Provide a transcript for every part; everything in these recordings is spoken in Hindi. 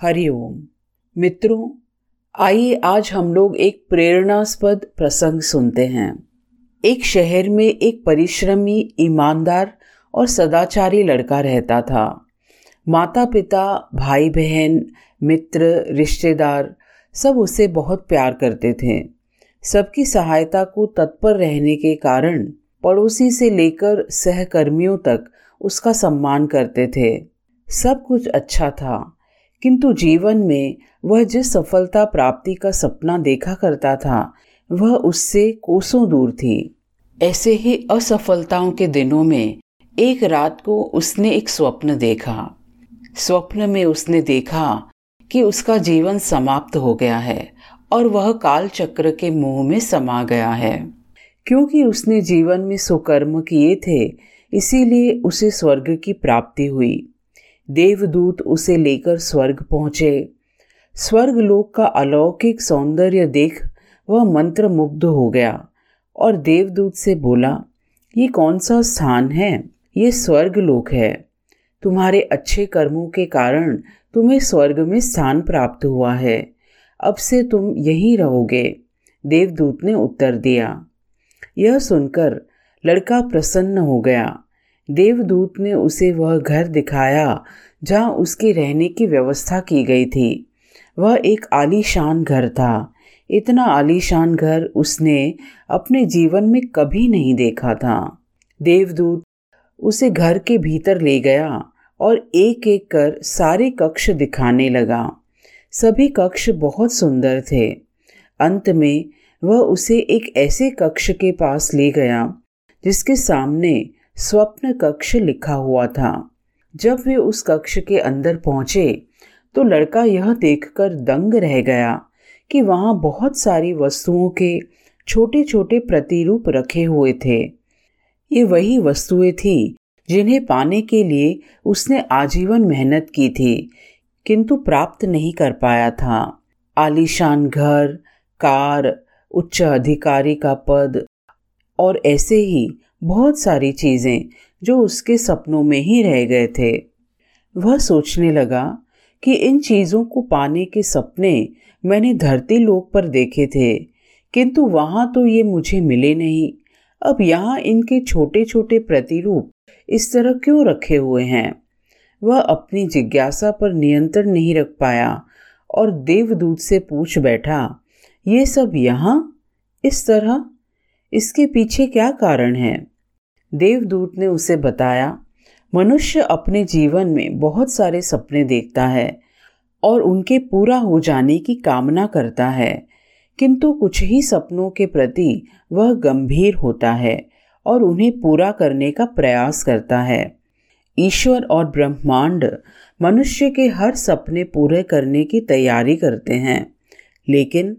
हरिओम मित्रों, आइए आज हम लोग एक प्रेरणास्पद प्रसंग सुनते हैं। एक शहर में एक परिश्रमी, ईमानदार और सदाचारी लड़का रहता था। माता पिता भाई बहन मित्र, रिश्तेदार, सब उसे बहुत प्यार करते थे। सबकी सहायता को तत्पर रहने के कारण पड़ोसी से लेकर सहकर्मियों तक उसका सम्मान करते थे। सब कुछ अच्छा था। किंतु जीवन में वह जिस सफलता प्राप्ति का सपना देखा करता था, वह उससे कोसों दूर थी। ऐसे ही असफलताओं के दिनों में एक रात को उसने एक स्वप्न देखा। स्वप्न में उसने देखा कि उसका जीवन समाप्त हो गया है और वह काल चक्र के मुँह में समा गया है। क्योंकि उसने जीवन में सुकर्म किए थे, इसीलिए उसे स्वर्ग की प्राप्ति हुई। देवदूत उसे लेकर स्वर्ग पहुँचे। स्वर्ग लोक का अलौकिक सौंदर्य देख वह मंत्र मुग्ध हो गया और देवदूत से बोला, ये कौन सा स्थान है? ये स्वर्ग लोक है। तुम्हारे अच्छे कर्मों के कारण तुम्हें स्वर्ग में स्थान प्राप्त हुआ है। अब से तुम यहीं रहोगे, देवदूत ने उत्तर दिया। यह सुनकर लड़का प्रसन्न हो गया। देवदूत ने उसे वह घर दिखाया, जहाँ उसके रहने की व्यवस्था की गई थी। वह एक आलीशान घर था। इतना आलीशान घर उसने अपने जीवन में कभी नहीं देखा था। देवदूत उसे घर के भीतर ले गया और एक एक कर सारे कक्ष दिखाने लगा। सभी कक्ष बहुत सुंदर थे। अंत में वह उसे एक ऐसे कक्ष के पास ले गया, जिसके सामने स्वप्न कक्ष लिखा हुआ था। जब वे उस कक्ष के अंदर पहुँचे तो लड़का यह देखकर दंग रह गया कि वहाँ बहुत सारी वस्तुओं के छोटे छोटे प्रतिरूप रखे हुए थे। ये वही वस्तुएँ थी जिन्हें पाने के लिए उसने आजीवन मेहनत की थी, किंतु प्राप्त नहीं कर पाया था। आलीशान घर, कार, उच्च अधिकारी का पद और ऐसे ही बहुत सारी चीज़ें जो उसके सपनों में ही रह गए थे। वह सोचने लगा कि इन चीज़ों को पाने के सपने मैंने धरती लोक पर देखे थे, किंतु वहाँ तो ये मुझे मिले नहीं। अब यहाँ इनके छोटे छोटे प्रतिरूप इस तरह क्यों रखे हुए हैं? वह अपनी जिज्ञासा पर नियंत्रण नहीं रख पाया और देवदूत से पूछ बैठा, ये सब यहाँ? इस तरह? इसके पीछे क्या कारण है? देवदूत ने उसे बताया, मनुष्य अपने जीवन में बहुत सारे सपने देखता है और उनके पूरा हो जाने की कामना करता है, किंतु कुछ ही सपनों के प्रति वह गंभीर होता है और उन्हें पूरा करने का प्रयास करता है। ईश्वर और ब्रह्मांड मनुष्य के हर सपने पूरे करने की तैयारी करते हैं, लेकिन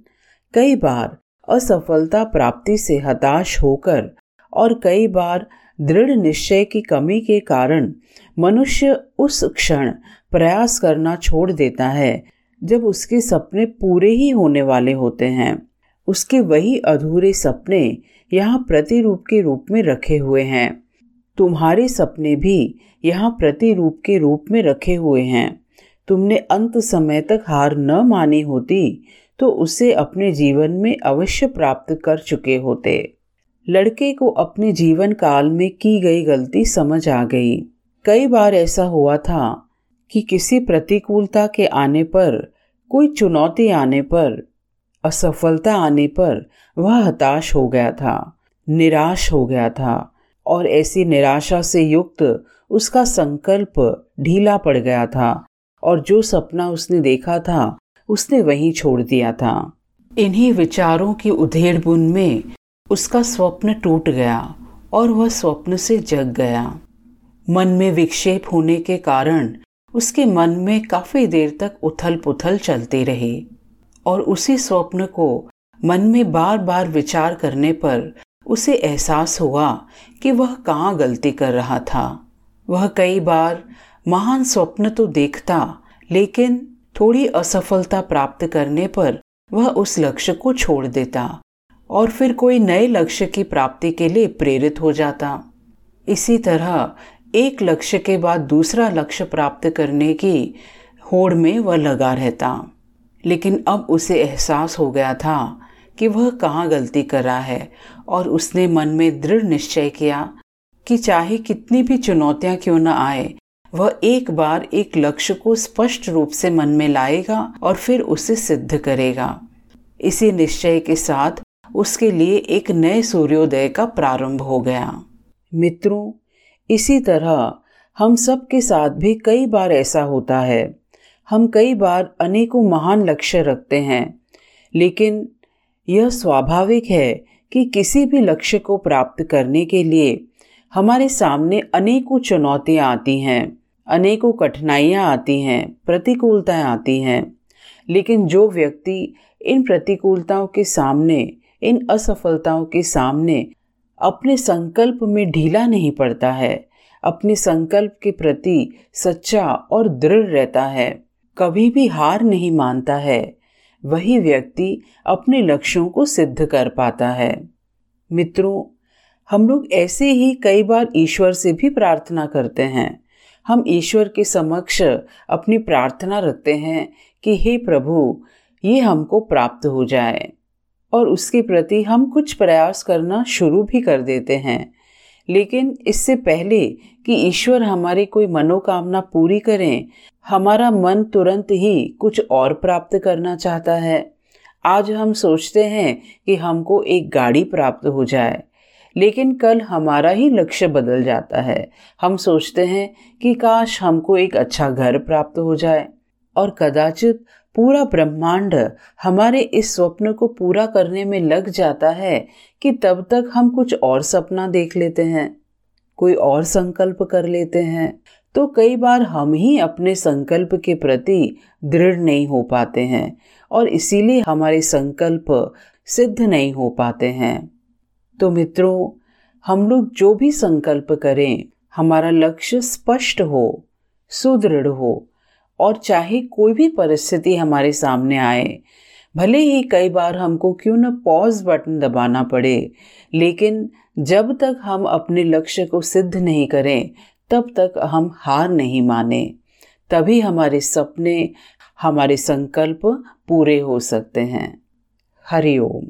कई बार असफलता प्राप्ति से हताश होकर और कई बार दृढ़ निश्चय की कमी के कारण मनुष्य उस क्षण प्रयास करना छोड़ देता है, जब उसके सपने पूरे ही होने वाले होते हैं। उसके वही अधूरे सपने यहाँ प्रतिरूप के रूप में रखे हुए हैं। तुम्हारे सपने भी यहाँ प्रतिरूप के रूप में रखे हुए हैं। तुमने अंत समय तक हार न मानी होती तो उसे अपने जीवन में अवश्य प्राप्त कर चुके होते। लड़के को अपने जीवन काल में की गई गलती समझ आ गई। कई बार ऐसा हुआ था कि किसी प्रतिकूलता के आने पर, कोई चुनौती आने पर, असफलता आने पर वह हताश हो गया था, निराश हो गया था और ऐसी निराशा से युक्त उसका संकल्प ढीला पड़ गया था और जो सपना उसने देखा था उसने वहीं छोड़ दिया था। इन्हीं विचारों की उधेड़ बुन में उसका स्वप्न टूट गया और वह स्वप्न से जग गया। मन में विक्षेप होने के कारण उसके मन में काफ़ी देर तक उथल पुथल चलती रही और उसी स्वप्न को मन में बार बार विचार करने पर उसे एहसास हुआ कि वह कहाँ गलती कर रहा था। वह कई बार महान स्वप्न तो देखता, लेकिन थोड़ी असफलता प्राप्त करने पर वह उस लक्ष्य को छोड़ देता और फिर कोई नए लक्ष्य की प्राप्ति के लिए प्रेरित हो जाता। इसी तरह एक लक्ष्य के बाद दूसरा लक्ष्य प्राप्त करने की होड़ में वह लगा रहता। लेकिन अब उसे एहसास हो गया था कि वह कहाँ गलती कर रहा है और उसने मन में दृढ़ निश्चय किया कि चाहे कितनी भी चुनौतियाँ क्यों न आए वह एक बार एक लक्ष्य को स्पष्ट रूप से मन में लाएगा और फिर उसे सिद्ध करेगा। इसी निश्चय के साथ उसके लिए एक नए सूर्योदय का प्रारंभ हो गया। मित्रों, इसी तरह हम सब के साथ भी कई बार ऐसा होता है। हम कई बार अनेकों महान लक्ष्य रखते हैं, लेकिन यह स्वाभाविक है कि किसी भी लक्ष्य को प्राप्त करने के लिए हमारे सामने अनेकों चुनौतियाँ आती हैं। अनेकों कठिनाइयाँ आती हैं, प्रतिकूलताएँ आती हैं। लेकिन जो व्यक्ति इन प्रतिकूलताओं के सामने, इन असफलताओं के सामने अपने संकल्प में ढीला नहीं पड़ता है, अपने संकल्प के प्रति सच्चा और दृढ़ रहता है, कभी भी हार नहीं मानता है, वही व्यक्ति अपने लक्ष्यों को सिद्ध कर पाता है। मित्रों, हम लोग ऐसे ही कई बार ईश्वर से भी प्रार्थना करते हैं। हम ईश्वर के समक्ष अपनी प्रार्थना रखते हैं कि हे प्रभु, ये हमको प्राप्त हो जाए और उसके प्रति हम कुछ प्रयास करना शुरू भी कर देते हैं। लेकिन इससे पहले कि ईश्वर हमारी कोई मनोकामना पूरी करें, हमारा मन तुरंत ही कुछ और प्राप्त करना चाहता है। आज हम सोचते हैं कि हमको एक गाड़ी प्राप्त हो जाए। लेकिन कल हमारा ही लक्ष्य बदल जाता है। हम सोचते हैं कि काश हमको एक अच्छा घर प्राप्त हो जाए। और कदाचित पूरा ब्रह्मांड हमारे इस स्वप्न को पूरा करने में लग जाता है कि तब तक हम कुछ और सपना देख लेते हैं, कोई और संकल्प कर लेते हैं। तो कई बार हम ही अपने संकल्प के प्रति दृढ़ नहीं हो पाते हैं और इसीलिए हमारे संकल्प सिद्ध नहीं हो पाते हैं। तो मित्रों, हम लोग जो भी संकल्प करें, हमारा लक्ष्य स्पष्ट हो, सुदृढ़ हो, और चाहे कोई भी परिस्थिति हमारे सामने आए, भले ही कई बार हमको क्यों न पॉज बटन दबाना पड़े, लेकिन जब तक हम अपने लक्ष्य को सिद्ध नहीं करें, तब तक हम हार नहीं माने, तभी हमारे सपने, हमारे संकल्प पूरे हो सकते हैं। हरिओम